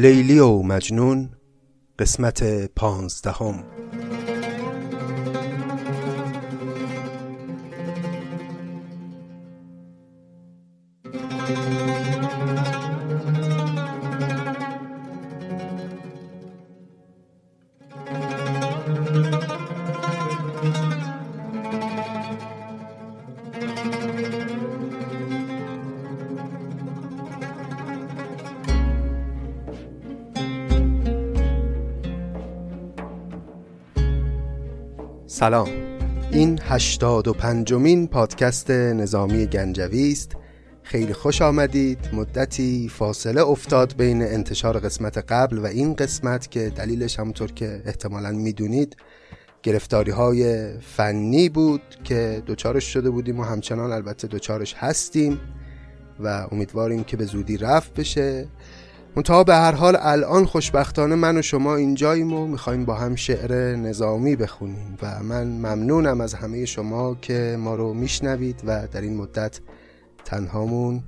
لیلی و مجنون قسمت پانزدهم. سلام. این هشتاد و پنجمین پادکست نظامی گنجوی است. خیلی خوش آمدید. مدتی فاصله افتاد بین انتشار قسمت قبل و این قسمت که دلیلش همونطور که احتمالا می‌دونید گرفتاری های فنی بود که دوچارش شده بودیم و همچنان البته دوچارش هستیم و امیدواریم که به زودی رفت بشه. منتها به هر حال الان خوشبختانه من و شما اینجاییم و می‌خوایم با هم شعر نظامی بخونیم و من ممنونم از همه شما که ما رو میشنوید و در این مدت تنهامون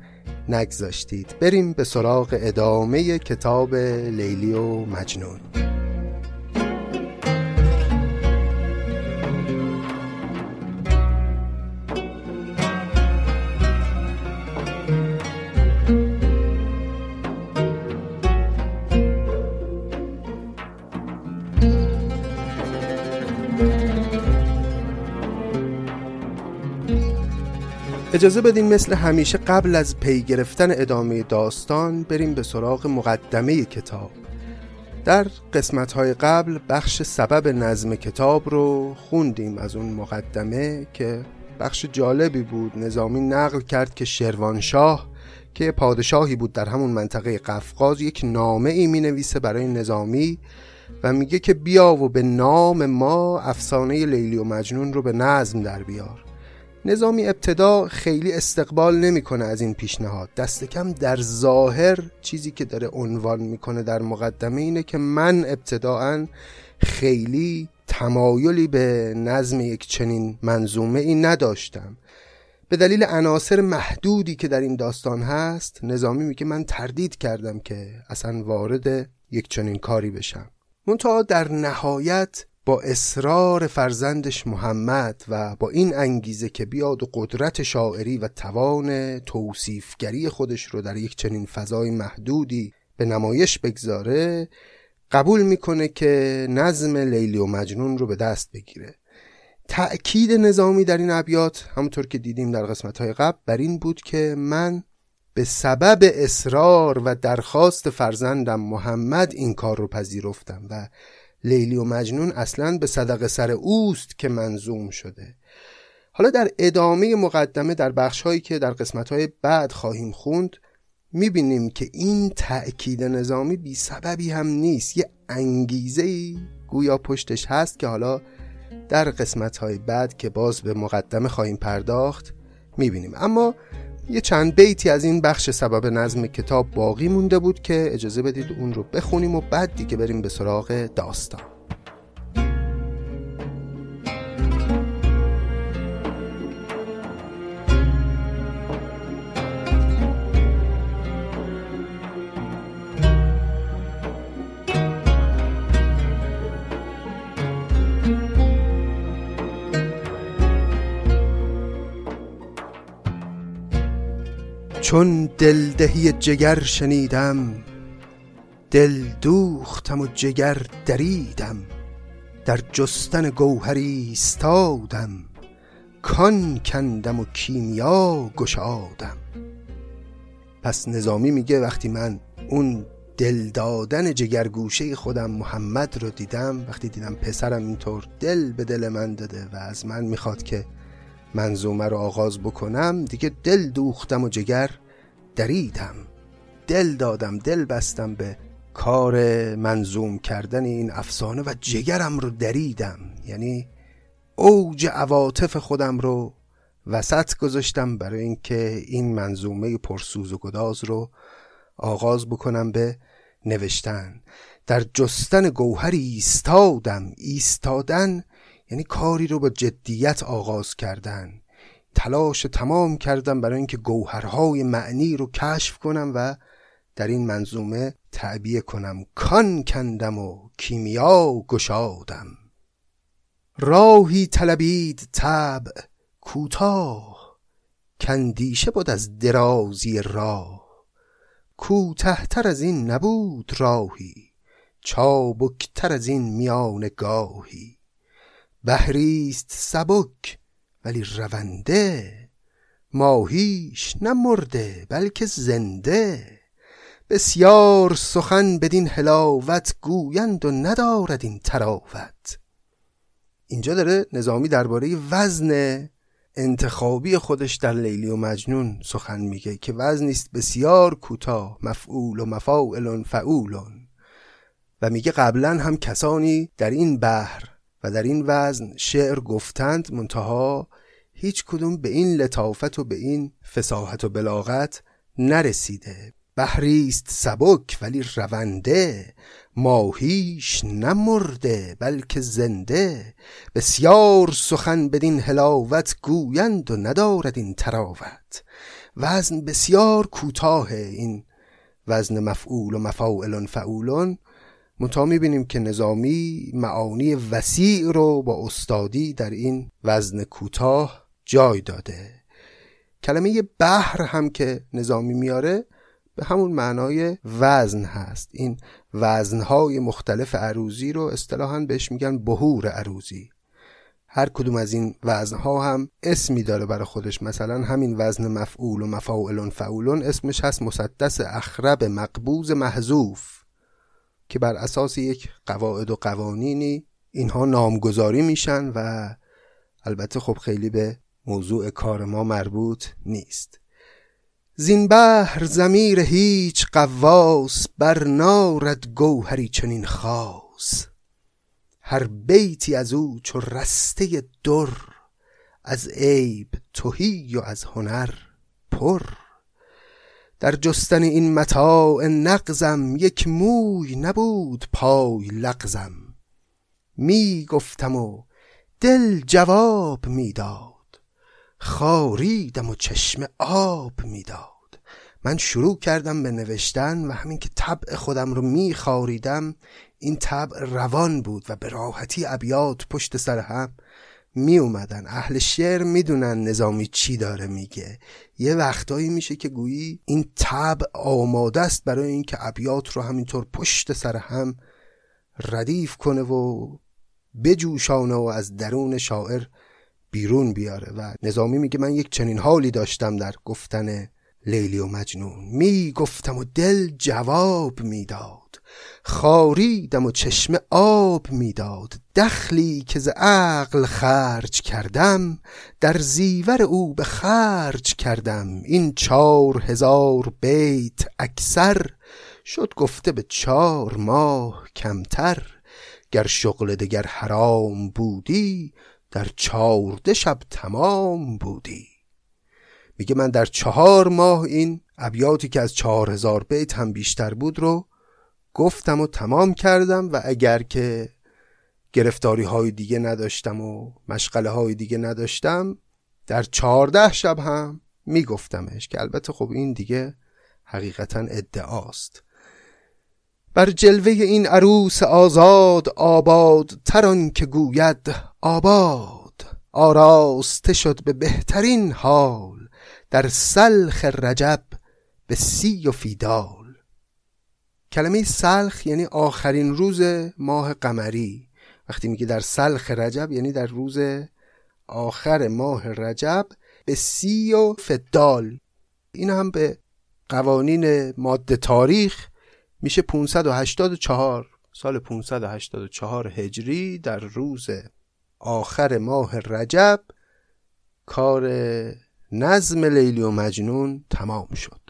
نگذاشتید. بریم به سراغ ادامه کتاب لیلی و مجنون. اجازه بدین مثل همیشه قبل از پی گرفتن ادامه داستان بریم به سراغ مقدمه کتاب. در قسمت های قبل بخش سبب نظم کتاب رو خوندیم از اون مقدمه که بخش جالبی بود. نظامی نقل کرد که شروانشاه که پادشاهی بود در همون منطقه قفقاز یک نامه ای می نویسه برای نظامی و میگه که بیا و به نام ما افسانه لیلی و مجنون رو به نظم در بیار. نظامی ابتدا خیلی استقبال نمی‌کنه از این پیشنهاد. دست کم در ظاهر چیزی که داره عنوان می‌کنه در مقدمه اینه که من ابتداعا خیلی تمایلی به نظم یک چنین منظومه ای نداشتم. به دلیل عناصر محدودی که در این داستان هست نظامی میگه من تردید کردم که اصلا وارد یک چنین کاری بشم. منتها در نهایت با اصرار فرزندش محمد و با این انگیزه که بیاد و قدرت شاعری و توان توصیفگری خودش رو در یک چنین فضای محدودی به نمایش بگذاره قبول می‌کنه که نظم لیلی و مجنون رو به دست بگیره. تأکید نظامی در این ابیات همونطور که دیدیم در قسمت های قبل بر این بود که من به سبب اصرار و درخواست فرزندم محمد این کار رو پذیرفتم و لیلی و مجنون اصلا به صدق سر اوست که منظوم شده. حالا در ادامه مقدمه در بخش هایی که در قسمت های بعد خواهیم خوند می‌بینیم که این تأکید نظامی بی سببی هم نیست. یه انگیزه ای گویا پشتش هست که حالا در قسمت های بعد که باز به مقدمه خواهیم پرداخت می‌بینیم. اما یه چند بیتی از این بخش سبب نظم کتاب باقی مونده بود که اجازه بدید اون رو بخونیم و بعد دیگه بریم به سراغ داستان. چون دلدهی جگر شنیدم دل دوختم و جگر دریدم. در جستن گوهری استادم کان کندم و کیمیا گشادم. پس نظامی میگه وقتی من اون دل دادن جگرگوشه خودم محمد رو دیدم وقتی دیدم پسرم اینطور دل به دل من داده و از من می‌خواد که منظومه رو آغاز بکنم دیگه دل دوختم و جگر دریدم. دل دادم دل بستم به کار منظوم کردن این افسانه و جگرم رو دریدم. یعنی اوج عواطف خودم رو وسط گذاشتم برای اینکه این منظومه پرسوز و گداز رو آغاز بکنم به نوشتن. در جستن گوهری ایستادم ایستادن یعنی کاری رو با جدیت آغاز کردن. تلاش تمام کردم برای اینکه گوهرهای معنی رو کشف کنم و در این منظومه تعبیه کنم. کان کندم و کیمیا گشادم. راهی طلبید طبع کوتاه. کندیشه بود از درازی راه. کوتهتر از این نبود راهی. چابکتر از این میان گاهی بحریست سبک ولی رونده. ماهیش نه مرده بلکه زنده. بسیار سخن بدین هلاوت گویند و ندارد این تراوت اینجا داره نظامی درباره وزن انتخابی خودش در لیلی و مجنون سخن میگه که وزنیست بسیار کوتاه مفعول و مفاعل فعولون و میگه قبلا هم کسانی در این بحر و در این وزن شعر گفتند منتها هیچ کدوم به این لطافت و به این فساحت و بلاغت نرسیده. بحریست سبک ولی رونده ماهیش نمرده بلکه زنده. بسیار سخن بدین هلاوت گویند و ندارد این تراوت وزن بسیار کوتاه این وزن مفعول و مفاعل فعولون منتها می‌بینیم که نظامی معانی وسیع رو با استادی در این وزن کوتاه جای داده. کلمه بحر هم که نظامی میاره به همون معنای وزن هست. این وزنهای مختلف عروضی رو اصطلاحا بهش میگن بهور عروضی. هر کدوم از این وزنها هم اسمی داره برای خودش. مثلا همین وزن مفعول و مفاعل فعولون اسمش هست مسدس اخرب مقبوز محذوف. که بر اساس یک قواعد و قوانینی اینها نامگذاری میشن و البته خب خیلی به موضوع کار ما مربوط نیست. زین بحر زمیر هیچ قواس بر نارد گوهری چنین خاص. هر بیتی از او چو رسته در از عیب توهی و از هنر پر. در جستن این متاع نقزم یک موی نبود پای لغزم. می گفتم و دل جواب می‌داد. خاریدم و چشم آب می‌داد. من شروع کردم به نوشتن و همین که طبع خودم رو می خاریدم این طبع روان بود و به راحتی ابیات پشت سر هم می اومدن اهل شعر می‌دونن نظامی چی داره میگه. یه وقتایی میشه که گویی این تب آماده است برای اینکه ابیات رو همینطور پشت سر هم ردیف کنه و بجوشانه و از درون شاعر بیرون بیاره. و نظامی میگه من یک چنین حالی داشتم در گفتن لیلی و مجنون. می گفتم و دل جواب می‌داد. خاریدم و چشم آب می‌داد. دخلی که ز عقل خرج کردم در زیور او به خرج کردم. این چار هزار بیت اکثر شد گفته به چار ماه کمتر. گر شغل دگر حرام بودی در چارده شب تمام بودی. میگه من در چهار ماه این ابیاتی که از چهار هزار بیت هم بیشتر بود رو گفتم و تمام کردم و اگر که گرفتاری های دیگه نداشتم و مشغله های دیگه نداشتم در چهارده شب هم میگفتمش که البته خب این دیگه حقیقتا ادعاست. بر جلوه این عروس آزاد آباد تران که گوید آباد آراسته شد به بهترین حال. در سلخ رجب به سی و فیدال. کلمه سلخ یعنی آخرین روز ماه قمری. وقتی میگه در سلخ رجب یعنی در روز آخر ماه رجب به سی و فدال. این هم به قوانین ماده تاریخ میشه 584 سال 584 هجری در روز آخر ماه رجب کار نظم لیلی و مجنون تمام شد.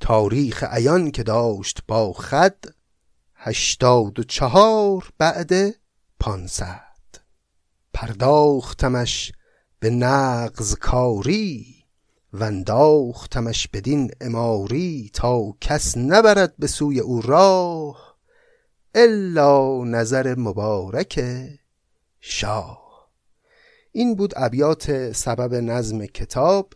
تاریخ عیان که داشت با خد هشتاد و چهار بعد پانصد. پرداختمش به نقض کاری و انداختمش بدین اماری تا کس نبرد به سوی او راه الا نظر مبارک شاه. این بود ابیات سبب نظم کتاب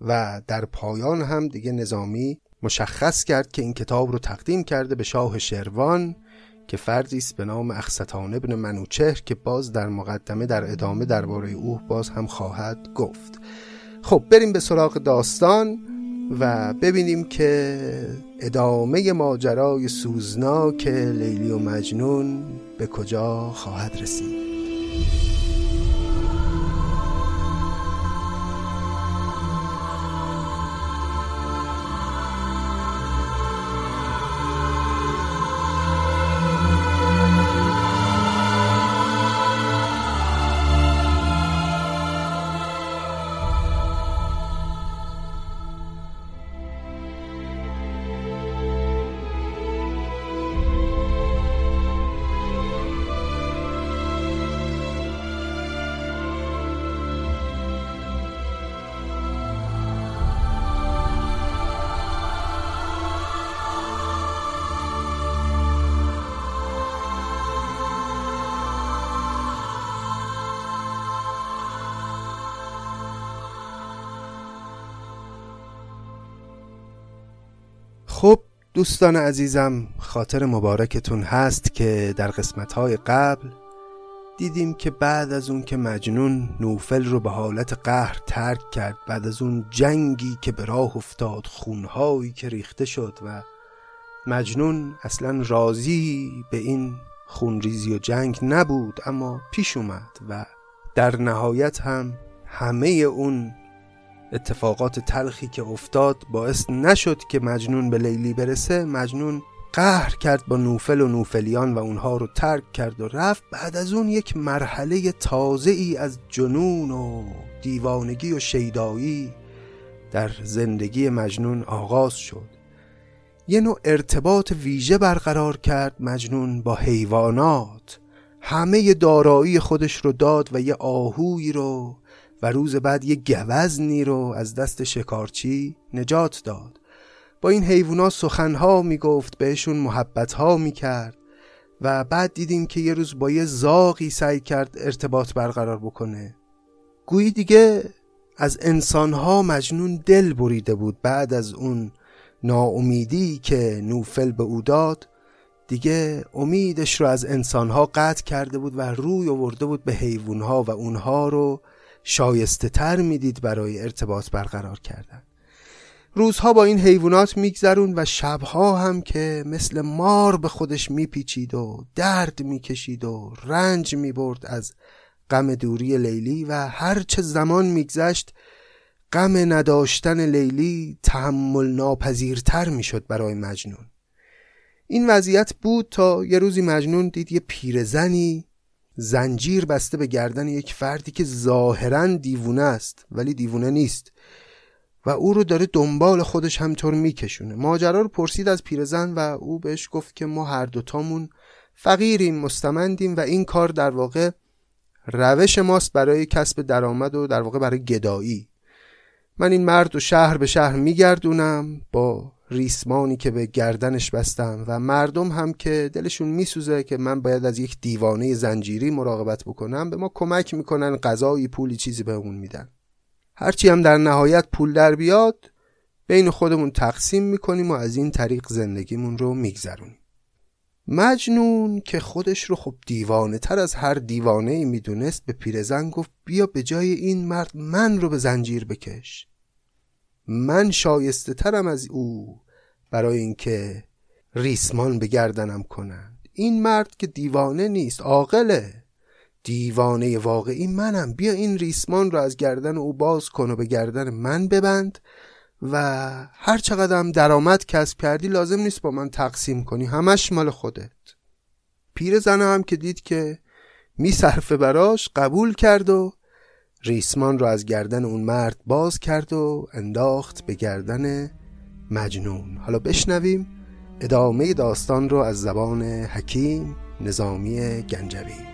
و در پایان هم دیگه نظامی مشخص کرد که این کتاب رو تقدیم کرده به شاه شروان که فردی است به نام اخستان ابن منوچهر که باز در مقدمه در ادامه درباره او باز هم خواهد گفت. خب بریم به سراغ داستان و ببینیم که ادامه ماجرای سوزناک لیلی و مجنون به کجا خواهد رسید. دوستان عزیزم خاطر مبارکتون هست که در قسمتهای قبل دیدیم که بعد از اون که مجنون نوفل رو به حالت قهر ترک کرد بعد از اون جنگی که به راه افتاد خونهایی که ریخته شد و مجنون اصلا راضی به این خونریزی و جنگ نبود اما پیش اومد و در نهایت هم همه اون اتفاقات تلخی که افتاد باعث نشد که مجنون به لیلی برسه. مجنون قهر کرد با نوفل و نوفلیان و اونها رو ترک کرد و رفت. بعد از اون یک مرحله تازه ای از جنون و دیوانگی و شیدایی در زندگی مجنون آغاز شد. یه نوع ارتباط ویژه برقرار کرد. مجنون با حیوانات. همه دارایی خودش رو داد و یه آهوی رو و روز بعد یه گوزنی رو از دست شکارچی نجات داد. با این حیوونا سخنها می‌گفت بهشون محبتها می‌کرد و بعد دیدیم که یه روز با یه زاغی سعی کرد ارتباط برقرار بکنه. گویی دیگه از انسانها مجنون دل بریده بود. بعد از اون ناامیدی که نوفل به او داد دیگه امیدش رو از انسانها قطع کرده بود و روی آورده بود به حیوانها و اونها رو شایسته تر می‌دید برای ارتباط برقرار کردن. روزها با این حیوانات میگذرون و شبها هم که مثل مار به خودش میپیچید و درد می‌کشید و رنج می‌برد از غم دوری لیلی و هرچه زمان میگذشت غم نداشتن لیلی تحمل ناپذیرتر می‌شد برای مجنون. این وضعیت بود تا یه روزی مجنون دید یه پیرزنی زنجیر بسته به گردن یک فردی که ظاهرا دیوونه است ولی دیوونه نیست. و او رو داره دنبال خودش همطور میکشونه. ماجرا رو پرسید از پیرزن و او بهش گفت که ما هر دوتامون فقیریم مستمندیم و این کار در واقع روش ماست برای کسب درآمد و در واقع برای گدایی. من این مرد و شهر به شهر میگردونم با ریسمانی که به گردنش بستم و مردم هم که دلشون میسوزه که من باید از یک دیوانه زنجیری مراقبت بکنم به ما کمک می‌کنن غذایی پولی چیزی به اون میدن. هرچی هم در نهایت پول در بیاد بین خودمون تقسیم می‌کنیم و از این طریق زندگیمون رو میگذرونیم. مجنون که خودش رو خب دیوانه تر از هر دیوانه ای می‌دونست به پیرزن گفت بیا به جای این مرد من رو به زنجیر بکش. من شایسته ترم از او برای اینکه ریسمان به گردنم کنند. این مرد که دیوانه نیست عاقله. دیوانه واقعی منم. بیا این ریسمان رو از گردن او باز کن و به گردن من ببند و هر چقدر درآمد کسب کردی لازم نیست با من تقسیم کنی. همش مال خودت. پیر زنه هم که دید که میصرفه براش قبول کرد و ریسمان رو از گردن اون مرد باز کرد و انداخت به گردن مجنون. حالا بشنویم ادامه داستان رو از زبان حکیم نظامی گنجوی.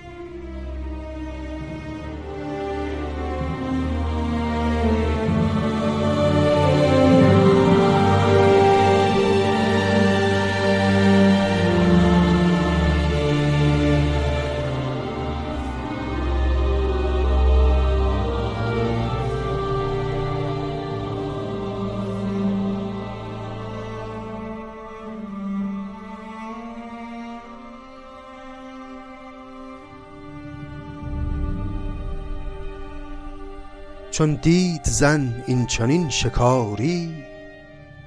چون دید زن این چنین شکاری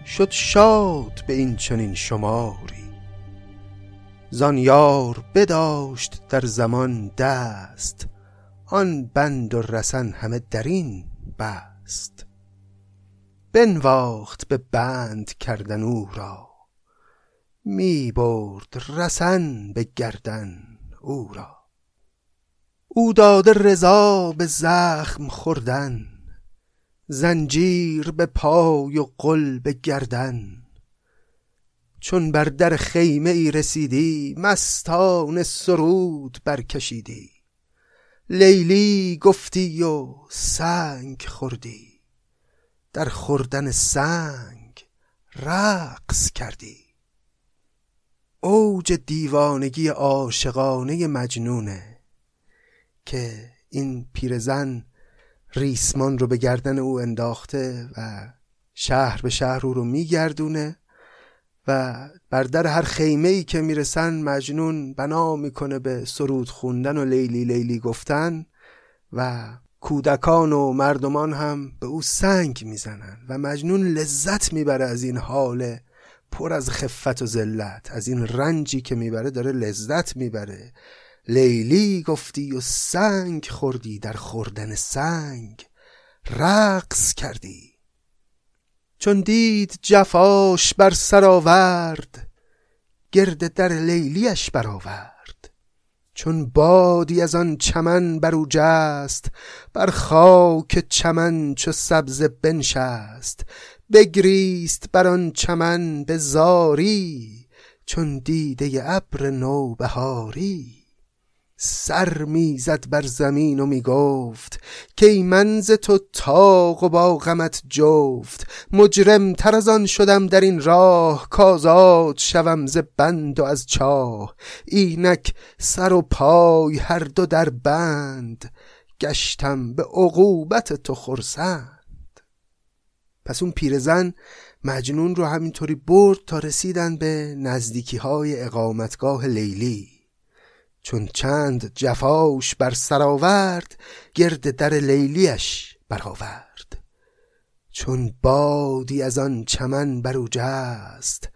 شد شاد به این چنین شماری. زان یار بداشت در زمان دست آن بند و رسن همه درین بست. بنواخت به بند کردن او را می برد رسن به گردن او را. او داده رضا به زخم خوردن زنجیر به پای و قل به گردن. چون بر در خیمه ای رسیدی مستان سرود برکشیدی. لیلی گفتی و سنگ خوردی در خوردن سنگ رقص کردی. اوج دیوانگی عاشقانه مجنونه که این پیرزن ریسمان رو به گردن او انداخته و شهر به شهر او رو میگردونه و بر در هر خیمه ای که می‌رسن مجنون بنا می‌کنه به سرود خوندن و لیلی لیلی گفتن و کودکان و مردمان هم به او سنگ می‌زنن و مجنون لذت می‌بره از این حال پر از خفت و ذلت از این رنجی که می‌بره داره لذت می‌بره. لیلی گفتی و سنگ خوردی در خوردن سنگ. رقص کردی. چون دید جفاش بر سر آورد گرد در لیلیش برآورد چون بادی از آن چمن بر او جست بر خاک چمن چو سبزه بنشست. بگریست بر آن چمن به زاری چون دیده ابر نوبهاری. سر می‌زد بر زمین و می‌گفت که ای منز تو تاق و با غمت جفت مجرم تر از آن شدم در این راه کازاد شوم ز بند و از چاه اینک سر و پای هر دو در بند گشتم به عقوبت تو خرسند. پس اون پیرزن مجنون رو همینطوری برد تا رسیدن به نزدیکی های اقامتگاه لیلی. چون چند جفاش بر سر آورد گرد در لیلیش برآورد. چون بادی از آن چمن بر او جست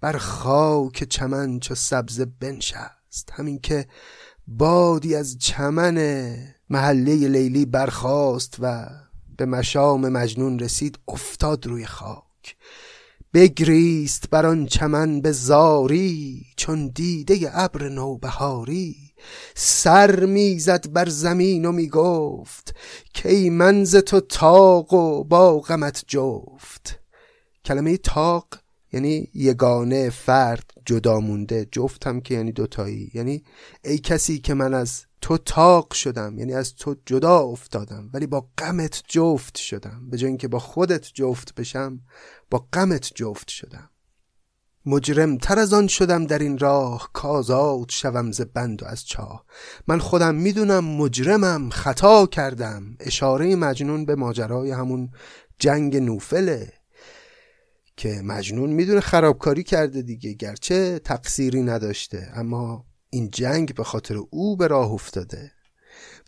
بر خاک چمن چو سبزه بنشست. همین که بادی از چمن محله لیلی برخاست و به مشام مجنون رسید افتاد روی خاک. بگریست بر آن چمن به زاری چون دیده ابر نوبهاری. سر می‌زد بر زمین و می‌گفت کی منز تو تاق و با غمت جفت. کلمه تاق یعنی یگانه فرد جدا مونده جفت هم که یعنی دوتایی. یعنی ای کسی که من از تو تاق شدم یعنی از تو جدا افتادم ولی با غمت جفت شدم. به جای اینکه با خودت جفت بشم با غمت جفت شدم. مجرم تر از آن شدم در این راه کازاد شوم ز بند و از چاه. من خودم می‌دونم مجرمم خطا کردم. اشاره مجنون به ماجرای همون جنگ نوفله که مجنون می‌دونه خرابکاری کرده دیگه گرچه تقصیری نداشته اما این جنگ به خاطر او به راه افتاده.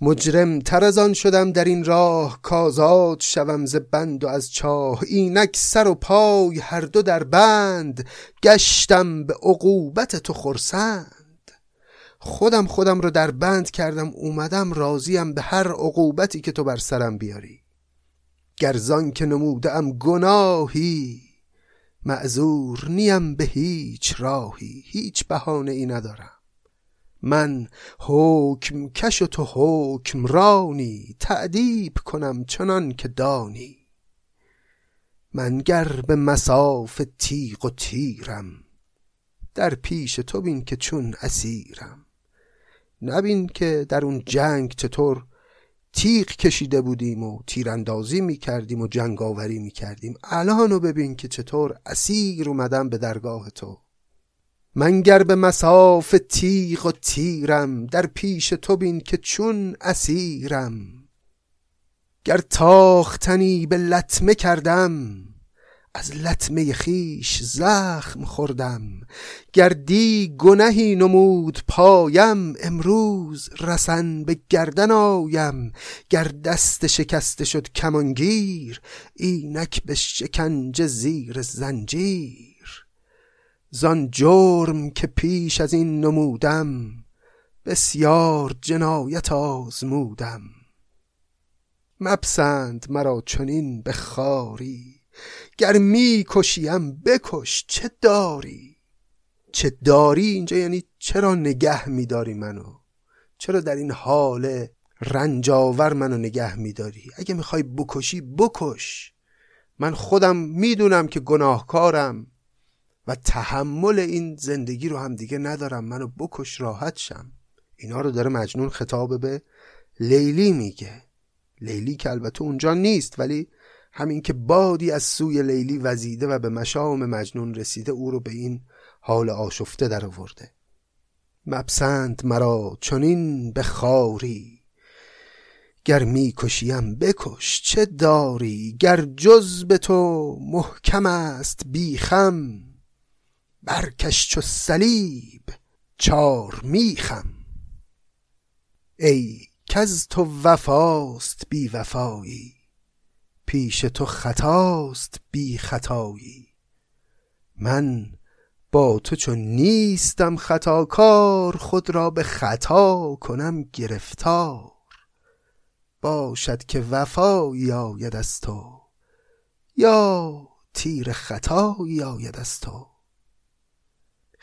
مجرم تر از آن شدم در این راه کازاد شوم ز بند و از چاه. اینک سر و پای هر دو در بند گشتم به عقوبت تو خرسند. خودم خودم رو در بند کردم اومدم راضیم به هر عقوبتی که تو بر سرم بیاری. گرزان که نمودم گناهی معذور نیم به هیچ راهی هیچ بهانه ای ندارم. من حکم کش و تو حکم رانی تعدیب کنم چنان که دانی. من گر به مساف تیغ و تیرم در پیش تو بین که چون اسیرم. نبین که در اون جنگ چطور تیغ کشیده بودیم و تیراندازی می‌کردیم و جنگاوری می‌کردیم. الانو ببین که چطور اسیر اومدم به درگاه تو. من گر به مساف تیغ و تیرم در پیش تو بین که چون اسیرم. گر تاختنی به لطمه کردم از لطمه خیش زخم خوردم. گردی گنهی نمود پایم امروز رسن به گردن آیم. گر دست شکسته شد کمانگیر اینک به شکنج زیر زنجیر. زان جرم که پیش از این نمودم بسیار جنایت آزمودم. مپسند مرا چنین به خاری گر می کشیم بکش چه داری؟ چه داری اینجا؟ یعنی چرا نگه میداری منو؟ چرا در این حال رنجاور منو نگه میداری؟ اگه می‌خوای بکشی بکش. من خودم می‌دونم که گناهکارم. و تحمل این زندگی رو هم دیگه ندارم. منو بکش راحت شم. اینا رو داره مجنون خطاب به لیلی میگه. لیلی که البته اونجا نیست ولی همین که بادی از سوی لیلی وزیده و به مشام مجنون رسیده او رو به این حال آشفته در آورده. مپسند مرا چنین به خاری. گر می‌کشیم بکش چه داری؟ گر جز به تو محکم است بیخم برکش چو صلیب چار میخم. ای کز تو وفاست بی وفایی پیش تو خطاست بی خطایی. من با تو چون نیستم خطاکار خود را به خطا کنم گرفتار. باشد که وفایی آید از تو یا تیر خطایی آید از تو.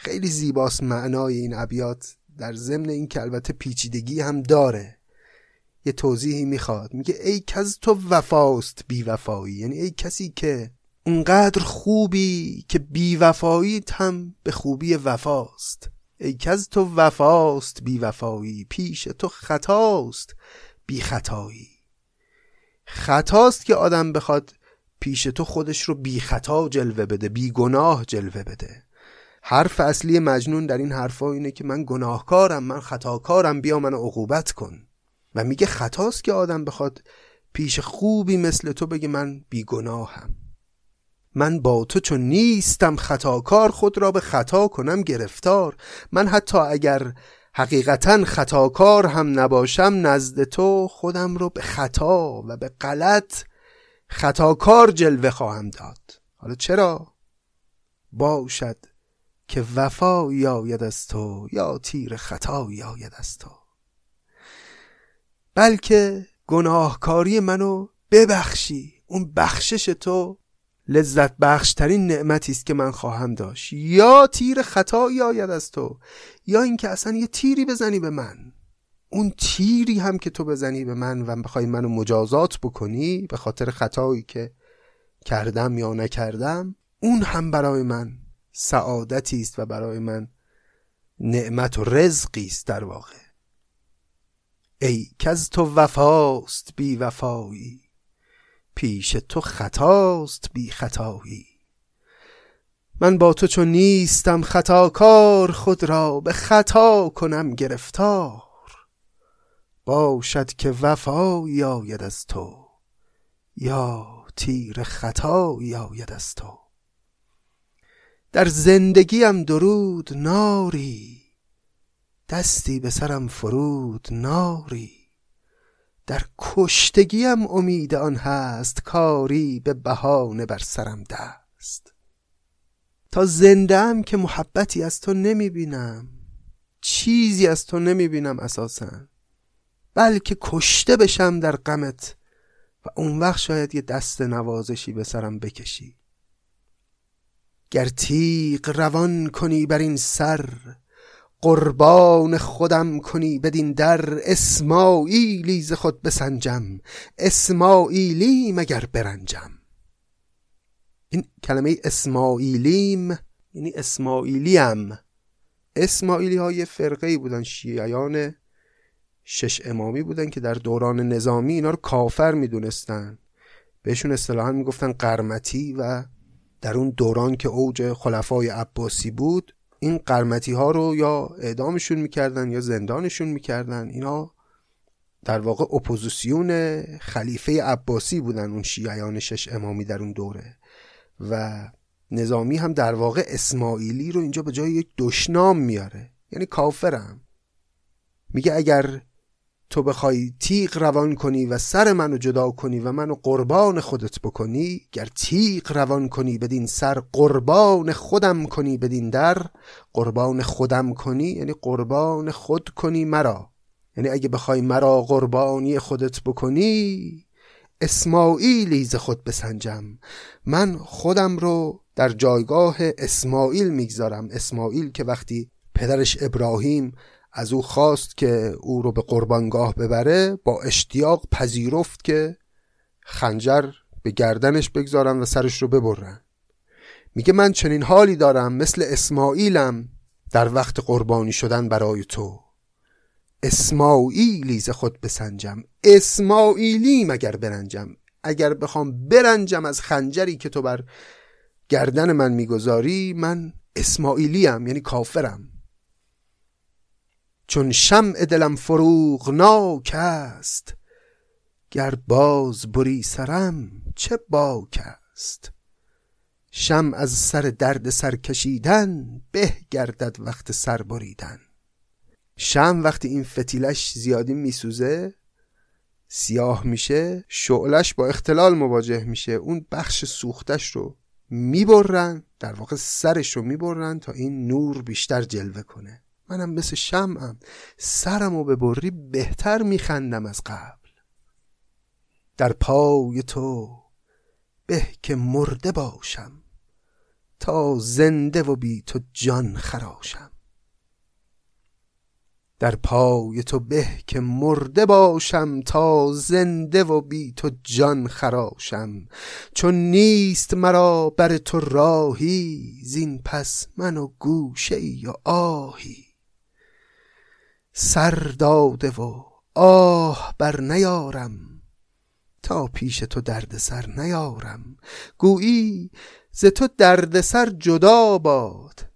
خیلی زیباست معنای این ابیات. در ضمن این که البته پیچیدگی هم داره. یه توضیحی می‌خواد. میگه ای کز تو وفاست بی وفایی یعنی ای کسی که اونقدر خوبی که بی وفاییت هم به خوبی وفاست. ای کز تو وفاست بی وفایی پیش تو خطاست بی خطایی خطاست که آدم بخواد پیش تو خودش رو بی خطا جلوه بده بی گناه جلوه بده. حرف اصلی مجنون در این حرفا اینه که من گناهکارم من خطاکارم بیا منو عقوبت کن. و میگه خطاست که آدم بخواد پیش خوبی مثل تو بگه من بیگناهم. من با تو چون نیستم خطاکار خود را به خطا کنم گرفتار. من حتی اگر حقیقتا خطاکار هم نباشم نزد تو خودم رو به خطا و به غلط خطاکار جلوه خواهم داد. حالا چرا؟ باشد که وفا یاید از تو یا تیر خطا یاید از تو. بلکه گناهکاری منو ببخشی اون بخشش تو لذت بخشترین نعمتی است که من خواهم داشت. یا تیر خطایی آید از تو یا اینکه اصلا یه تیری بزنی به من. اون تیری هم که تو بزنی به من و بخوای منو مجازات بکنی به خاطر خطایی که کردم یا نکردم اون هم برای من سعادتی است و برای من نعمت و رزقی است در واقع. ای که از تو وفاست بی وفایی پیش تو خطاست بی خطایی. من با تو چون نیستم خطاکار خود را به خطا کنم گرفتار. باشد که وفایی آید از تو یا تیر خطایی آید از تو. در زندگیم درود ناری دستی به سرم فرود ناری. در کشتگیم امید آن هست کاری به بهانه بر سرم دست. تا زنده که محبتی از تو نمی بینم چیزی از تو نمی بینم اساسا. بلکه کشته بشم در غمت و اون وقت شاید یه دست نوازشی به سرم بکشی. گر تیغ روان کنی بر این سر قربان خودم کنی بدین در. اسماعیلی ز خود بسنجم اسماعیلی مگر برنجم. این کلمه اسماعیلیم یعنی اسماعیلیم. اسماعیلی های فرقه بودن شیعیان شش امامی بودن که در دوران نظامی اینا رو کافر می‌دونستن. بهشون اصطلاحا می‌گفتن قرمتی و در اون دوران که اوج خلفای عباسی بود این قرمتی ها رو یا اعدامشون می‌کردن یا زندانشون می‌کردن اینا در واقع اپوزیسیون خلیفه عباسی بودن اون شیعیان شش امامی در اون دوره. و نظامی هم در واقع اسماعیلی رو اینجا به جای یک دشنام میاره. یعنی کافرم میگه اگر تو بخوای تیغ روان کنی و سر منو جدا کنی و منو قربان خودت بکنی گر تیغ روان کنی بدین سر قربان خودم کنی بدین در. قربان خودم کنی یعنی قربان خود کنی مرا. یعنی اگه بخوای مرا قربانی خودت بکنی اسماعیلی ز خود بسنجم. من خودم رو در جایگاه اسماعیل می‌گذارم. اسماعیل که وقتی پدرش ابراهیم از او خواست که او رو به قربانگاه ببره با اشتیاق پذیرفت که خنجر به گردنش بگذارن و سرش رو ببرن. میگه من چنین حالی دارم مثل اسماعیلم در وقت قربانی شدن برای تو. اسماعیلی ز خود بسنجم. اسماعیلی مگر برنجم؟ اگر بخوام برنجم از خنجری که تو بر گردن من می‌گذاری من اسماعیلیم یعنی کافرم. چون شمع دلم فروغناک است. گر باز بری سرم چه باک است؟ شم از سر درد سر کشیدن به گردد وقت سر بریدن. شم وقتی این فتیلش زیادی میسوزه سیاه میشه شعلش با اختلال مواجه میشه. اون بخش سوختش رو می‌برن در واقع سرش رو می‌برن تا این نور بیشتر جلوه کنه. منم مثل شمعم. سرم و ببری بهتر میخندم از قبل. در پای تو به که مرده باشم. تا زنده و بی تو جان خراشم. در پای تو به که مرده باشم. تا زنده و بی تو جان خراشم. چون نیست مرا بر تو راهی زین پس من و گوشه ای آهی. سر داده و آه بر نیارم. تا پیش تو درد سر نیارم. گویی ز تو درد سر جدا باد.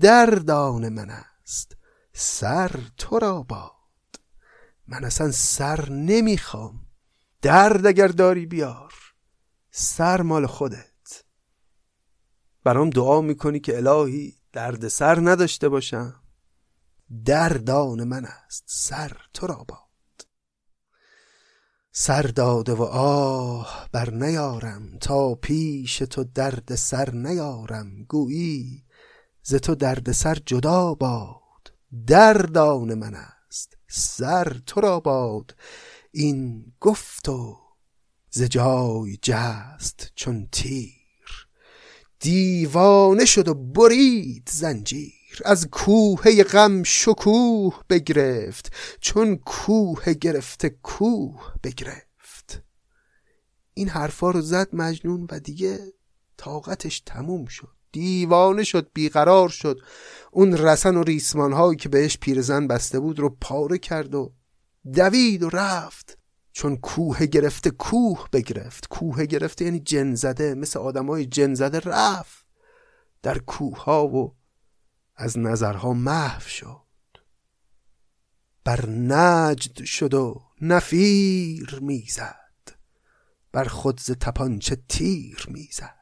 دردان من است. سر تو را باد. من اصلا سر نمی‌خوام. درد اگر داری بیار. سر مال خودت. برام دعا می‌کنی که الهی درد سر نداشته باشم. دردان من است سر تو را باد. سر داده و آه بر نیارم تا پیش تو درد سر نیارم. گویی ز تو درد سر جدا باد. دردان من است سر تو را باد. این گفت و ز جای جست چون تیر. دیوانه شد و برید زنجیر. از کوه غم شکوه بگرفت چون کوه گرفته کوه بگرفت. این حرفا رو زد مجنون و دیگه طاقتش تموم شد دیوانه شد بیقرار شد. اون رسن و ریسمان هایی که بهش پیرزن بسته بود رو پاره کرد و دوید و رفت. چون کوه گرفته کوه بگرفت. کوه گرفته یعنی جن زده مثل آدمای جن زده رفت در کوه ها و از نظرها محو شد. بر نجد شد و نفیر می‌زد. بر خود ز تپانچه تیر می‌زد.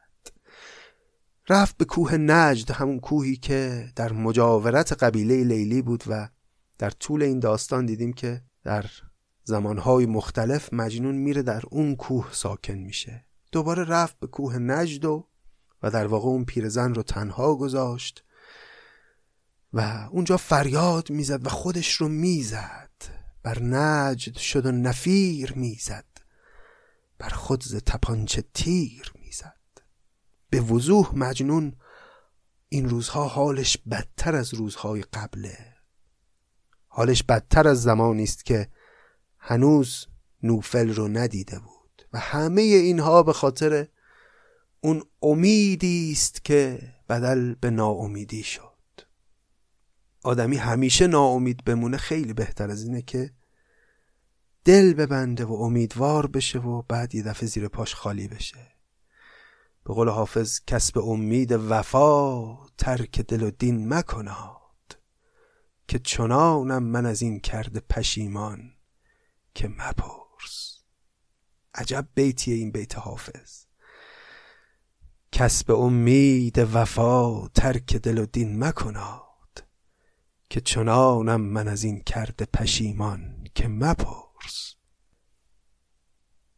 رفت به کوه نجد همون کوهی که در مجاورت قبیله لیلی بود و در طول این داستان دیدیم که در زمانهای مختلف مجنون میره در اون کوه ساکن میشه. دوباره رفت به کوه نجد و و در واقع اون پیرزن رو تنها گذاشت. و اونجا فریاد می‌زد و خودش رو می‌زد. بر نجد شد و نفیر می‌زد. بر خود ز تپانچه تیر می‌زد. به وضوح مجنون این روزها حالش بدتر از روزهای قبله. حالش بدتر از زمانی است که هنوز نوفل رو ندیده بود. و همه اینها به خاطر اون امیدی است که بدل به ناامیدی شد. آدمی همیشه ناامید بمونه خیلی بهتر از اینه که دل ببنده و امیدوار بشه و بعد یه دفعه زیر پاش خالی بشه. به قول حافظ کسب امید وفا ترک دل و دین مکناد که چنانم من از این کرده پشیمان که مپرس. عجب بیتیه این بیت حافظ. کس به امید وفا ترک دل و دین مکناد. که چنانم من از این کرده پشیمان که مپرس.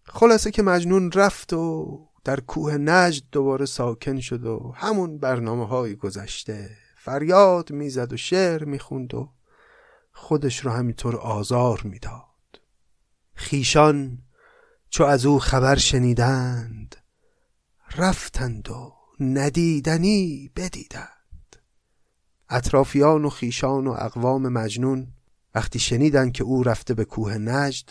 خلاصه که مجنون رفت و در کوه نجد دوباره ساکن شد و همون برنامه های گذشته فریاد می‌زد و شعر می‌خوند و خودش رو همینطور آزار می‌داد. خیشان چو از او خبر شنیدند رفتند و ندیدنی بدیدند. اطرافیان و خیشان و اقوام مجنون وقتی شنیدند که او رفته به کوه نجد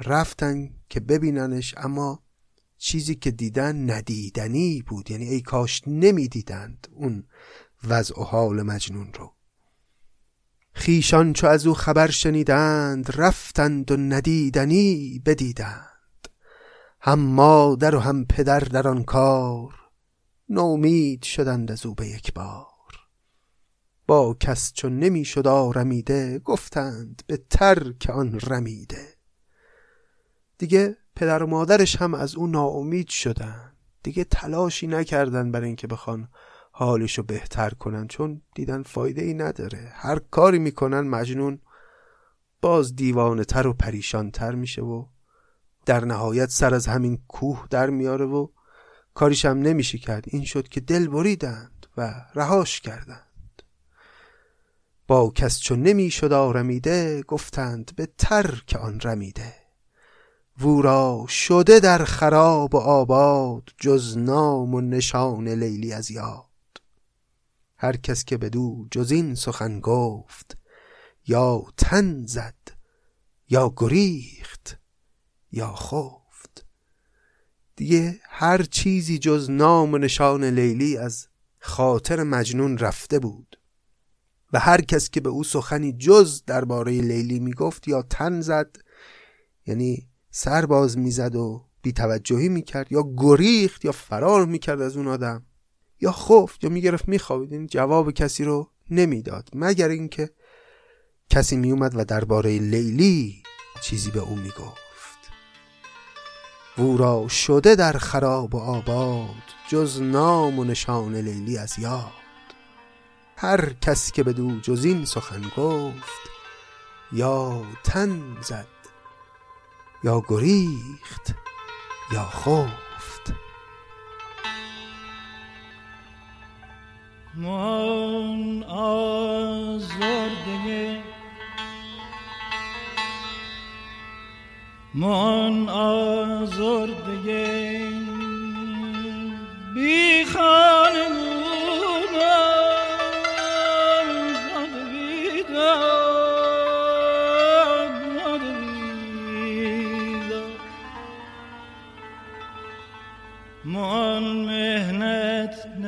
رفتن که ببیننش اما چیزی که دیدن ندیدنی بود. یعنی ای کاش نمی‌دیدند اون وضع و حال مجنون رو. خیشان چو از او خبر شنیدند رفتند و ندیدنی بدیدند. هم مادر و هم پدر در آن کار نومید شدند از او به یک بار. با کس چون نمی شد آرمیده گفتند به ترک آن رمیده. دیگه پدر و مادرش هم از او ناامید شدن دیگه تلاشی نکردن برای اینکه بخوان حالشو بهتر کنن چون دیدن فایده ای نداره. هر کاری می‌کنن مجنون باز دیوانه تر و پریشان تر میشه و در نهایت سر از همین کوه در میاره و کاریش هم نمیشه کرد این شد که دل بریدند و رهاش کردند. با کس چون نمی‌شد آرمیده گفتند به ترک آن رمیده. وورا شده در خراب و آباد جز نام و نشان لیلی از یاد. هر کس که بدو جز این سخن گفت یا تن زد یا گریخت یا خفت. دیگه هر چیزی جز نام و نشان لیلی از خاطر مجنون رفته بود. و هر کس که به او سخنی جز درباره لیلی می‌گفت یا تن زد یعنی سر باز می‌زد و بیتوجهی می‌کرد یا گریخت یا فرار می‌کرد از اون آدم یا خفت یا می‌گرفت میخوابید این جواب کسی رو نمی‌داد. مگر اینکه کسی میومد و درباره لیلی چیزی به او می‌گفت. وورا شده در خراب و آباد جز نام و نشان لیلی از یاد. هر کس که به دو جز این سخن گفت یا تن زد یا گریخت یا خفت. من آزرده من آزرده بی من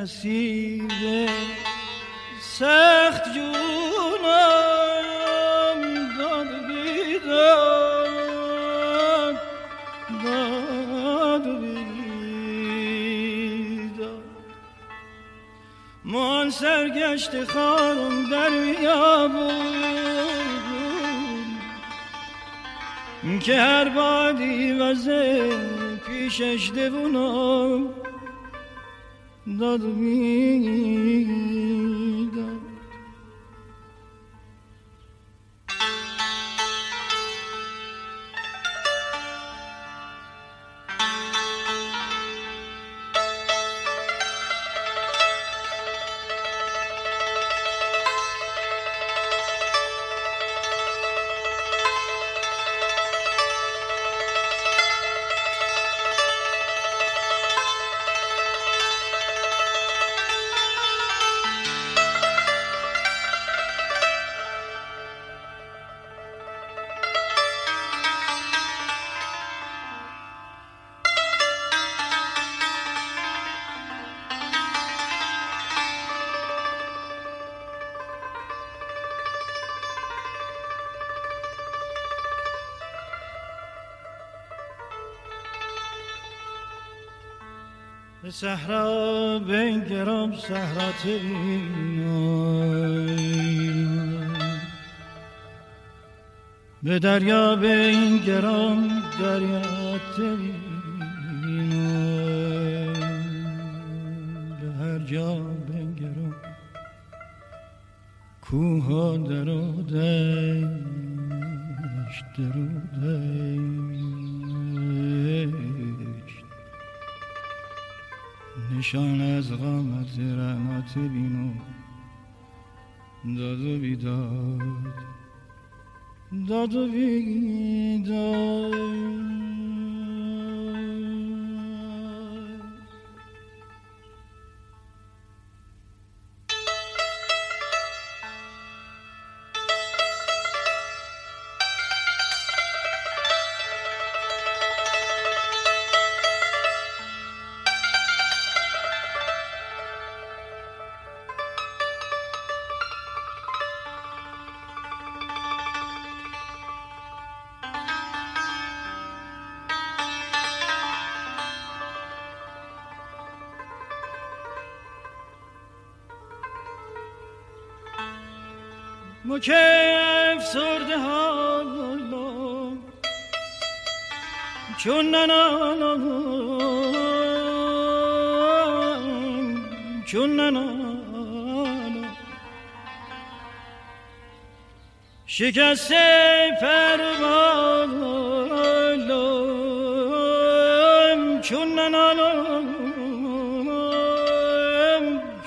نصیب سخت جونم داد بیداد داد بیداد. من سرگشت خارم در بیابون که هر بادی وزه پیشش دوونم. داد صحرا بنگرم صحرا به دریا بنگرم دریا هر جا بنگرم کوها در نشان از قامت رحمت بینو. داد و بیداد. داد و بیداد. شکسته پروانم چون ننانم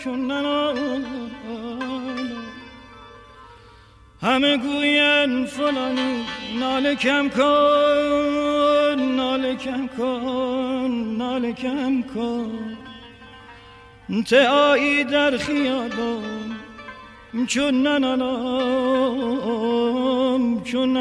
چون ننانم همه گوین فلانی ناله کم کن ناله کم کن ناله کم کن. آیی در خیابان چون ننالام چون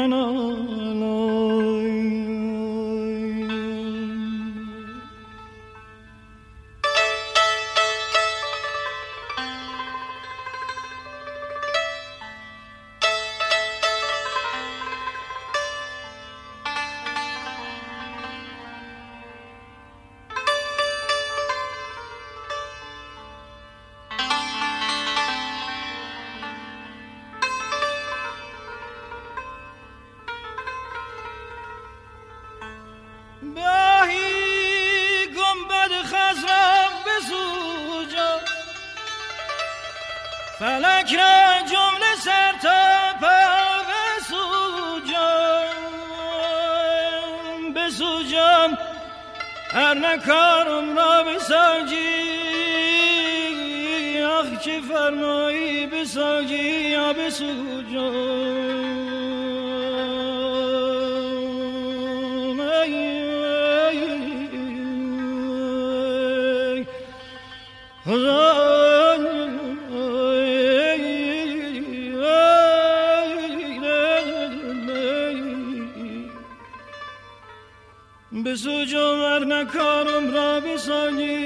نکارم را بسانی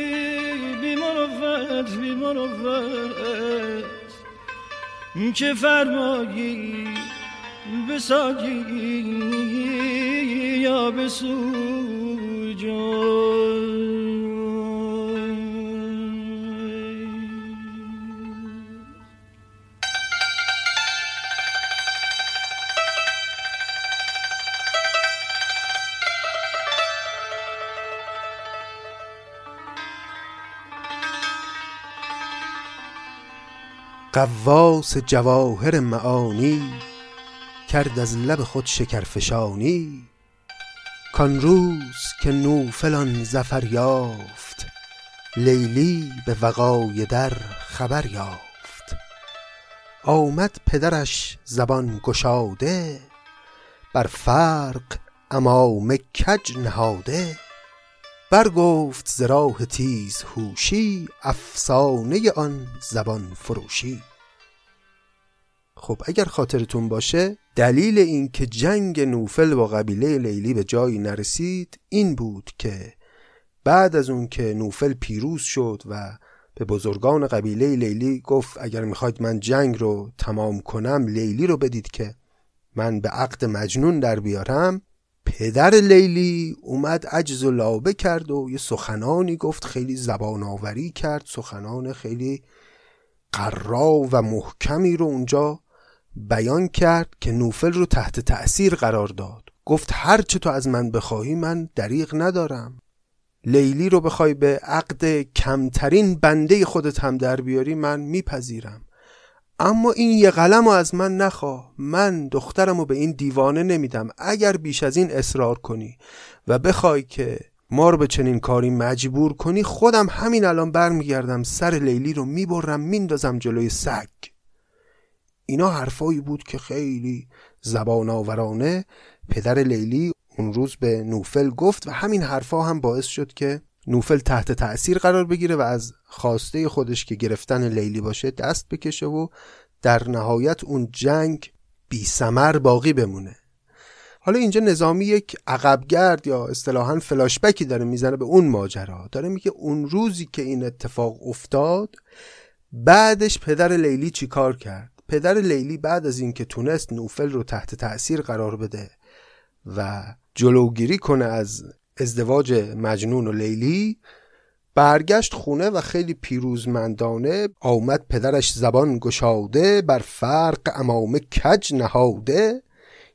بی مروفت بی مروفت که فرمایی بساجی یا بسوجان قواس جواهر معانی کرد از لب خود شکرفشانی. کان روز که نوفلان زفر یافت لیلی به وقای در خبر یافت. آمد پدرش زبان گشاده بر فرق امام کج نهاده. برگفت ز راه تیز هوشی افسانه آن زبان فروشی. خب اگر خاطرتون باشه دلیل این که جنگ نوفل با قبیله لیلی به جایی نرسید این بود که بعد از اون که نوفل پیروز شد و به بزرگان قبیله لیلی گفت اگر می‌خواید من جنگ رو تمام کنم لیلی رو بدید که من به عقد مجنون در بیارم. پدر لیلی اومد عجز و لابه کرد و یه سخنانی گفت خیلی زبان آوری کرد سخنان خیلی قرا و محکمی رو اونجا بیان کرد که نوفل رو تحت تأثیر قرار داد. گفت هر چه تو از من بخواهی من دریغ ندارم. لیلی رو بخوای به عقد کمترین بنده خودت هم در بیاری من میپذیرم. اما این یه قلم رو از من نخواه من دخترم رو به این دیوانه نمیدم. اگر بیش از این اصرار کنی و بخوای که ما رو به چنین کاری مجبور کنی خودم همین الان برمیگردم سر لیلی رو می‌برم میندازم جلوی سگ. اینا حرفایی بود که خیلی زبان آورانه پدر لیلی اون روز به نوفل گفت و همین حرفا هم باعث شد که نوفل تحت تأثیر قرار بگیره و از خواسته خودش که گرفتن لیلی باشه دست بکشه و در نهایت اون جنگ بی سمر باقی بمونه. حالا اینجا نظامی یک عقبگرد یا اصطلاحا فلاشبکی داره می‌زنه به اون ماجرا. داره میگه اون روزی که این اتفاق افتاد بعدش پدر لیلی چیکار کرد؟ پدر لیلی بعد از اینکه تونست نوفل رو تحت تأثیر قرار بده و جلوگیری کنه از ازدواج مجنون و لیلی برگشت خونه و خیلی پیروزمندانه آمد پدرش زبان گشاده بر فرق امامه کج نهاده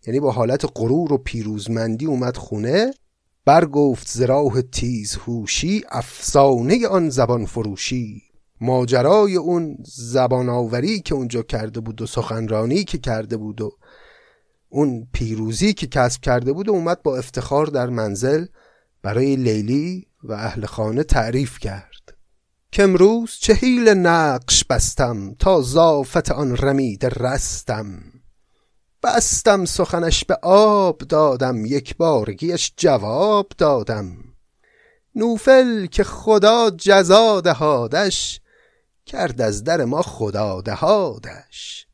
یعنی با حالت غرور و پیروزمندی اومد خونه. برگفت زراح تیز هوشی افسانه آن زبان فروشی. ماجرای اون زبان آوری که اونجا کرده بود و سخنرانی که کرده بود و اون پیروزی که کسب کرده بود و اومد با افتخار در منزل برای لیلی و اهل خانه تعریف کرد. که امروز چهیل نقش بستم تا زافت آن رمید رستم. بستم سخنش به آب دادم یک بارگیش جواب دادم. نوفل که خدا جزا دهادش کرد از در ما خدا دهادش.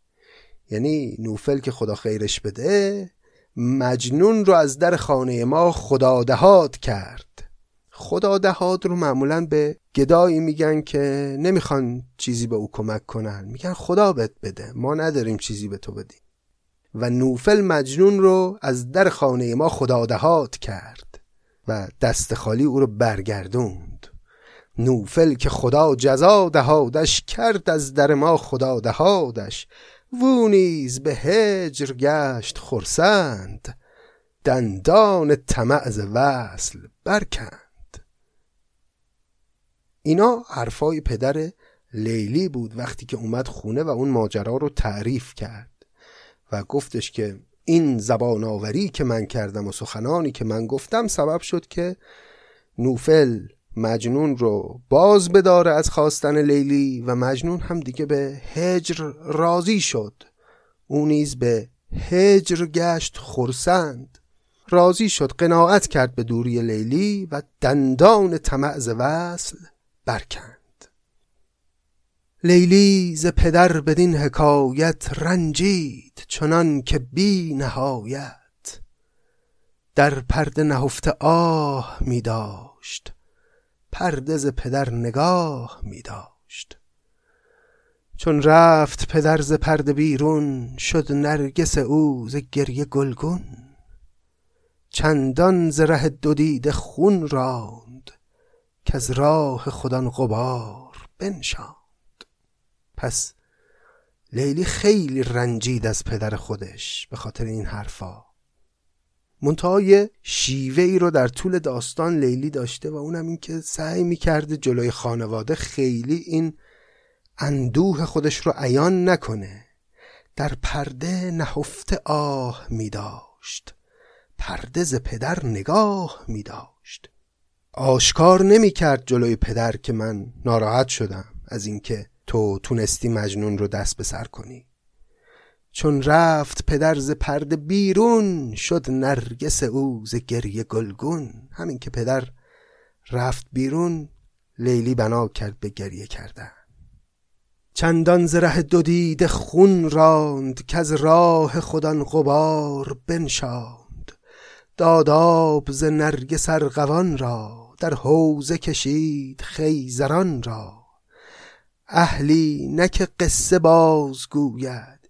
یعنی نوفل که خدا خیرش بده مجنون رو از در خانه ما خدا دهاد کرد. خدا دهاد رو معمولا به گدایی میگن که نمی‌خوان چیزی به او کمک کنن. میگن خدا بهت بده ما نداریم چیزی به تو بدیم. و نوفل مجنون رو از در خانه ما خدا دهاد کرد و دست خالی او رو برگردوند. نوفل که خدا جزا دهادش کرد از در ما خدا دهادش و نیز به هجر گشت خرسند دندان طمع وصل برکند. اینا حرفای پدر لیلی بود وقتی که اومد خونه و اون ماجرا رو تعریف کرد و گفتش که این زبان آوری که من کردم و سخنانی که من گفتم سبب شد که نوفل مجنون رو باز بداره از خواستن لیلی و مجنون هم دیگه به هجر راضی شد. او نیز به هجر گشت خرسند. راضی شد قناعت کرد به دوری لیلی و دندان تمعز وصل برکند. لیلی ز پدر بدین حکایت رنجید چنان که بی نهایت. در پرده نهفته آه می داشت. پرده ز پدر نگاه می داشت. چون رفت پدر ز پرده بیرون شد نرگس او ز گریه گلگون. چندان ز ره دو دیده خون راند که از راه خودان غبار بنشاند. پس لیلی خیلی رنجید از پدر خودش به خاطر این حرفا. منتهای شیوه ای رو در طول داستان لیلی داشته و اونم این که سعی می‌کرده جلوی خانواده خیلی این اندوه خودش رو عیان نکنه. در پرده نهفته آه می داشت پرده ز پدر نگاه می داشت آشکار نمی کرد جلوی پدر که من ناراحت شدم از اینکه تو تونستی مجنون رو دست به سر کنی. چون رفت پدر ز پرده بیرون شد نرگس او ز گریه گلگون. همین که پدر رفت بیرون لیلی بنا کرد به گریه کردن. چندان ز ره دو دیده خون راند که از راه خودان غبار بنشاند. داداب ز نرگس ارغوان را در حوزه کشید خیزران را. اهلی نه که قصه باز گوید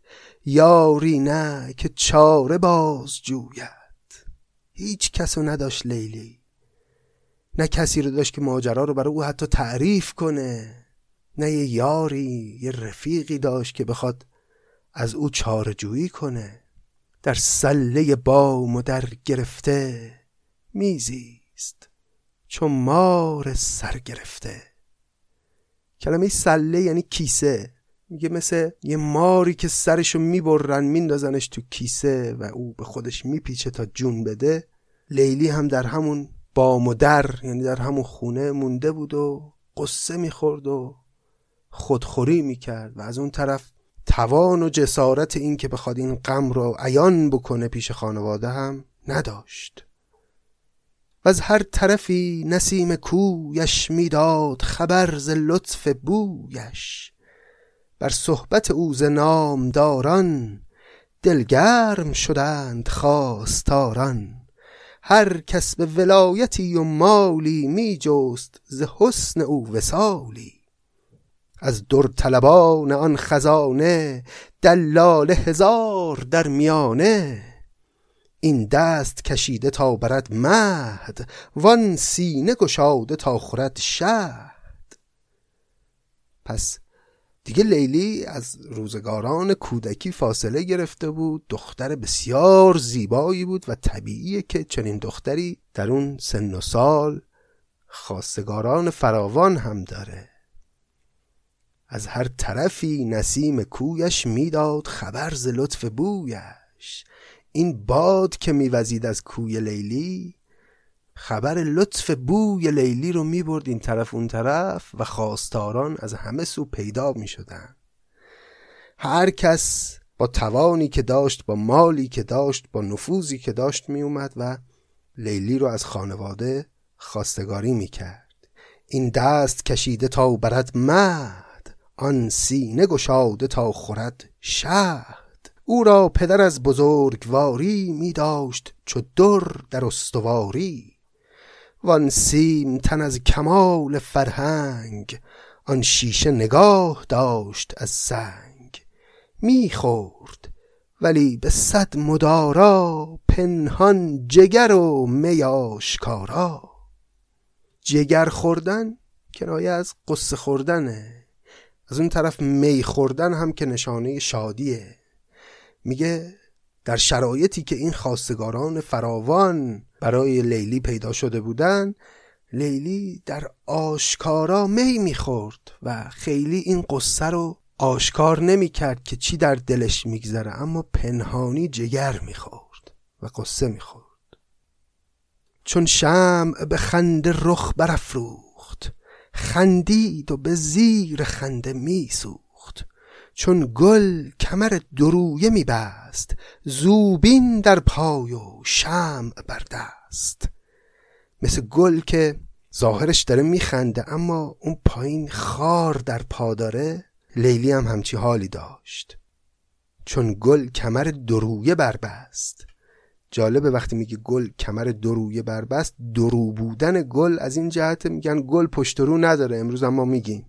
یاری نه که چاره باز جوید. هیچ کسو نداشت لیلی. نه کسی رو داشت که ماجرا رو برای او حتی تعریف کنه. نه یه یاری یه رفیقی داشت که بخواد از او چارجویی کنه. در سله بام و در گرفته میزیست. چون مار سر گرفته. کلمه سله یعنی کیسه. میگه مثل یه ماری که سرشو می‌برن میندازنش تو کیسه و او به خودش میپیچه تا جون بده. لیلی هم در همون بام و در یعنی در همون خونه مونده بود و قصه می‌خورد و خودخوری می‌کرد و از اون طرف توان و جسارت این که بخواد این غم رو عیان بکنه پیش خانواده هم نداشت. و از هر طرفی نسیم کویش می‌داد خبر ز لطف بویش. بر صحبت او ز نامداران دلگرم شدند خواستاران. هر کس به ولایتی و مالی می جست ز حسن او وسالی از در طلبان آن خزانه دلال هزار در میانه. این دست کشیده تا برد مهد وان سینه گشاده تا خورد شهد. پس دیگه لیلی از روزگاران کودکی فاصله گرفته بود. دختر بسیار زیبایی بود و طبیعیه که چنین دختری در اون سن و سال خواستگاران فراوان هم داره. از هر طرفی نسیم کویش می‌داد خبر ز لطف بویش. این باد که میوزید از کوی لیلی خبر لطف بوی لیلی رو می‌برد این طرف اون طرف و خواستاران از همه سو پیدا می‌شدن هر کس با توانی که داشت با مالی که داشت با نفوذی که داشت میومد و لیلی رو از خانواده خواستگاری می‌کرد. این دست کشیده تا برد مهد آن سینه گشاده تا خورد شهد. او را پدر از بزرگواری می داشت چو در در استواری وان سیم تن از کمال فرهنگ آن شیشه نگاه داشت از سنگ. می‌خورد ولی به صد مدارا پنهان جگر و میاشکارا جگر خوردن کنایه از قصه خوردنه. از اون طرف می خوردن هم که نشانه شادیه. میگه در شرایطی که این خواستگاران فراوان برای لیلی پیدا شده بودن لیلی در آشکارا می می‌خورد و خیلی این قصه رو آشکار نمی‌کرد که چی در دلش میگذره اما پنهانی جگر می‌خورد و قصه می‌خورد چون شمع به خنده رخ برافروخت خندید و به زیر خنده میسوخت چون گل کمر درویه میبست زوبین در پای و شمع بر دست. مثل گل که ظاهرش داره میخنده اما اون پایین خار در پا داره لیلی هم همچی حالی داشت. چون گل کمر درویه بربست جالبه وقتی میگه گل کمر درویه بربست درو بودن گل از این جهت میگن گل پشت رو نداره امروز اما میگیم.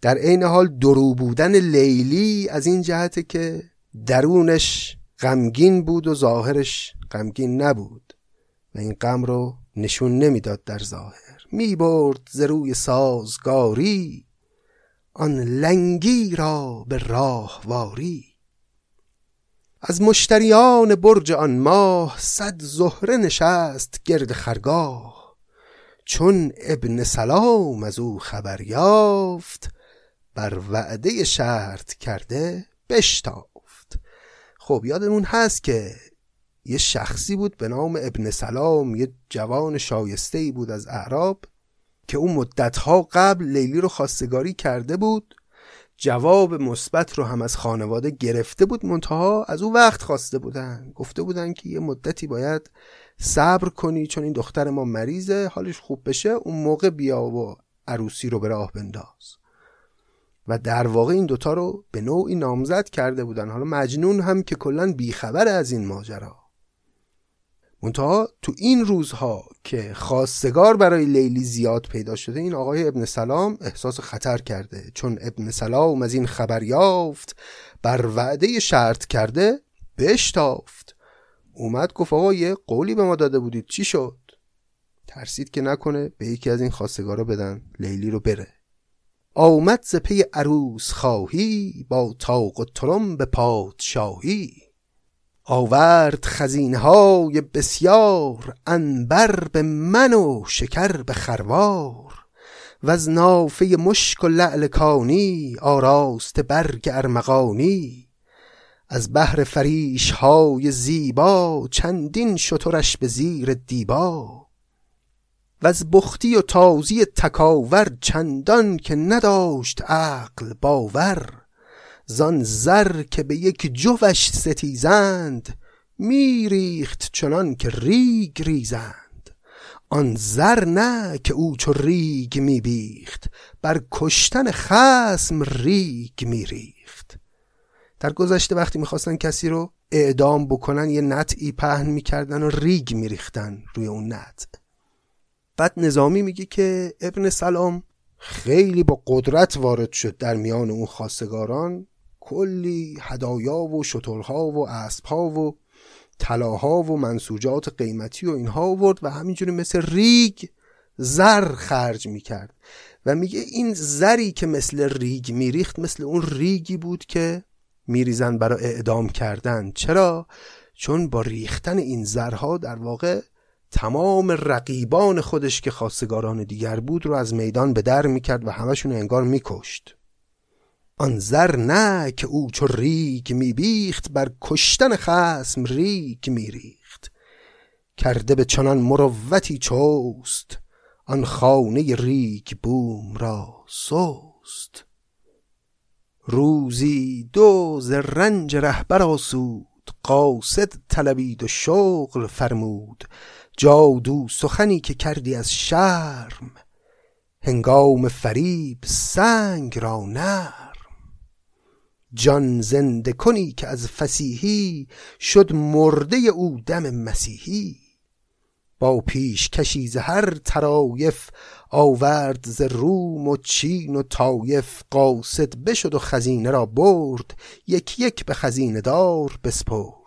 در عین حال درو بودن لیلی از این جهته که درونش غمگین بود و ظاهرش غمگین نبود و این غم رو نشون نمی‌داد در ظاهر. می برد ز روی سازگاری آن لنگی را به راهواری. از مشتریان برج آن ماه صد زهره نشست گرد خرگاه چون ابن سلام از او خبر یافت بر وعده شرط کرده بشتافت. خب یادمون هست که یه شخصی بود به نام ابن سلام یه جوان شایسته ای بود از اعراب که اون مدتها قبل لیلی رو خواستگاری کرده بود جواب مثبت رو هم از خانواده گرفته بود منتها از اون وقت خواسته بودن. گفته بودن که یه مدتی باید صبر کنی چون این دختر ما مریضه حالش خوب بشه اون موقع بیا و عروسی رو به راه بنداز. و در واقع این دوتا رو به نوعی نامزد کرده بودن. حالا مجنون هم که کلا بیخبر از این ماجرا. منتها تو این روزها که خواستگار برای لیلی زیاد پیدا شده این آقای ابن سلام احساس خطر کرده. چون ابن سلام از این خبر یافت بر وعده شرط کرده بشتافت. اومد گفت آقا یه قولی به ما داده بودید. چی شد؟ ترسید که نکنه به یکی از این خواستگارا بدن لیلی رو بره. آمد ز پی عروس خواهی با تاق و ترم به پادشاهی. آورد خزینه های بسیار انبر به من و شکر به خروار. و از نافه مشک و لعل کانی آراست برگ ارمغانی. از بهر فریش های زیبا چندین شترش به زیر دیبا. و از بختی و تازی تکاور چندان که نداشت عقل باور زان زر که به یک جوش ستیزند میریخت چنان که ریگ ریزند. آن زر نه که او چو ریگ میبیخت بر کشتن خسم ریگ میریخت. در گذشته وقتی می‌خواستن کسی رو اعدام بکنن یه نطعی پهن می‌کردن و ریگ میریختن روی اون نطع. بعد نظامی میگه که ابن سلام خیلی با قدرت وارد شد در میان اون خواستگاران کلی هدایا و شترها و اسبها و طلاها و منسوجات قیمتی و اینها آورد و همینجوری مثل ریگ زر خرج می‌کرد و میگه این زری که مثل ریگ میریخت مثل اون ریگی بود که میریزن برای اعدام کردن چرا؟ چون با ریختن این زرها در واقع تمام رقیبان خودش که خواستگاران دیگر بود رو از میدان به در می‌کرد و همشون انگار میکشت. آن زر نه که او چو ریگ میبیخت بر کشتن خسم ریگ میریخت. کرده به چنان مروتی چوست آن خانه ریگ بوم را سوست روزی دو ز رنج رهبر آسود قاصد طلبید و شغل فرمود. جادو سخنی که کردی از شرم هنگام فریب سنگ را نرم. جان زنده کنی که از فسیحی شد مرده او دم مسیحی. با پیش کشی ز هر آورد ز روم و چین و طایف. قاصد بشد و خزینه را برد یک یک به خزینه دار بسپرد.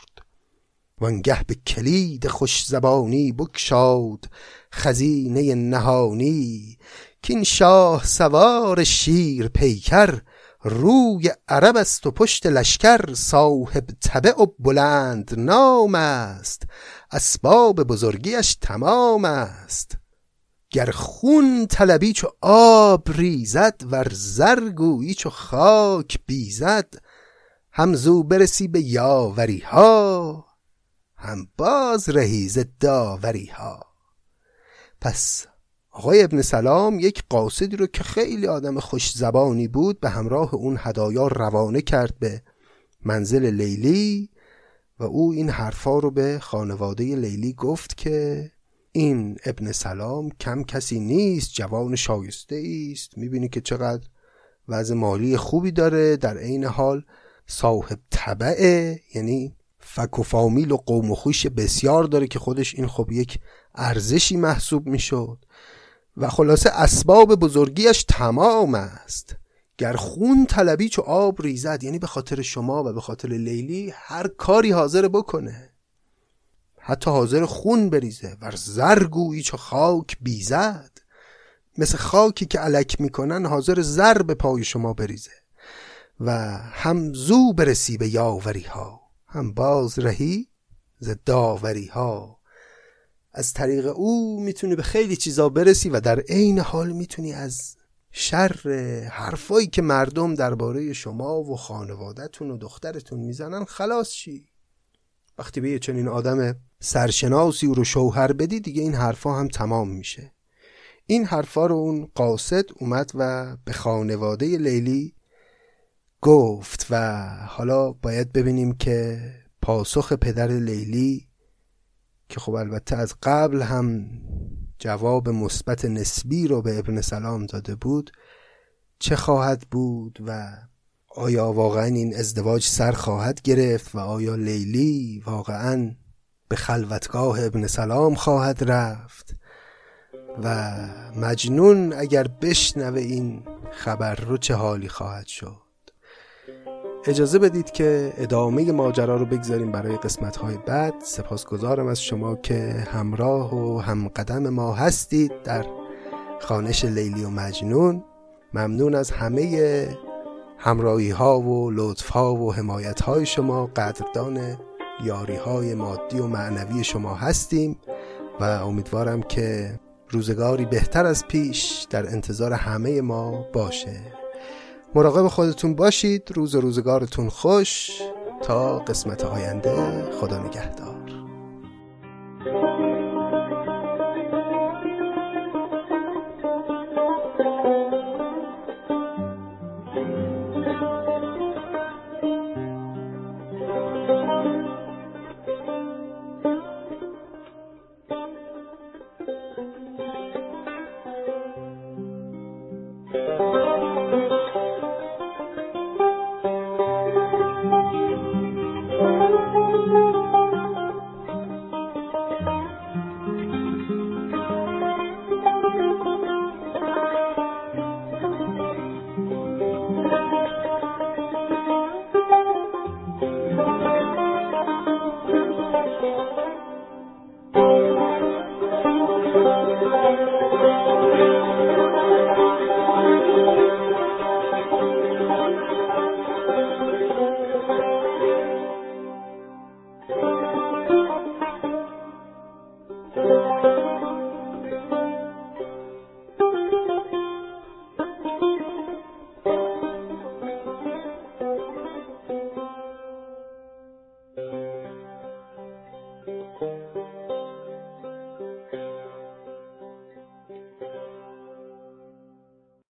وانگه به کلید خوش زبانی بکشاد خزینه نهانی کین شاه سوار شیر پیکر روی عرب است و پشت لشکر صاحب تبع و بلند نام است اسباب بزرگیش تمام است. گر خون طلبی چو آب ریزد ور زرگویی چو خاک بیزد همزو برسی به یاوری ها هم باز رهی ز داوری ها پس آقای ابن سلام یک قاصدی رو که خیلی آدم خوش زبانی بود به همراه اون هدایا روانه کرد به منزل لیلی و او این حرفا رو به خانواده لیلی گفت که این ابن سلام کم کسی نیست جوان شایسته است. می‌بینی که چقدر وضع مالی خوبی داره در عین حال صاحب طبعه یعنی فک و فامیل و قوم و خوش بسیار داره که خودش این خب یک ارزشی محسوب می‌شد. و خلاصه اسباب بزرگیش تمام است. گر خون طلبی چو آب ریزد یعنی به خاطر شما و به خاطر لیلی هر کاری حاضر بکنه. حتی حاضر خون بریزه ور زرگویی چو خاک بیزد. مثل خاکی که علک می‌کنن حاضر زر به پای شما بریزه. و همزو برسی به یاوری ها هم باز رهی ز داوری ها از طریق او می‌تونی به خیلی چیزا برسی و در عین حال می‌تونی از شر حرفایی که مردم درباره شما و خانوادهتون و دخترتون می‌زنن خلاص شی. وقتی به یه چنین آدم سرشناسی رو شوهر بدی دیگه این حرفا هم تمام میشه. این حرفا رو اون قاصد اومد و به خانواده لیلی گفت و حالا باید ببینیم که پاسخ پدر لیلی که خب البته از قبل هم جواب مثبت نسبی رو به ابن سلام داده بود چه خواهد بود و آیا واقعا این ازدواج سر خواهد گرفت و آیا لیلی واقعا به خلوتگاه ابن سلام خواهد رفت؟ و مجنون اگر بشنوه این خبر رو چه حالی خواهد شد؟ اجازه بدید که ادامه ماجرا رو بگذاریم برای قسمت های بعد. سپاسگزارم از شما که همراه و همقدم ما هستید در خانش لیلی و مجنون. ممنون از همه همراهی ها و لطف ها و حمایت های شما. قدردان یاری های مادی و معنوی شما هستیم و امیدوارم که روزگاری بهتر از پیش در انتظار همه ما باشه. مراقب خودتون باشید. روز و روزگارتون خوش. تا قسمت آینده. خدا نگهدار.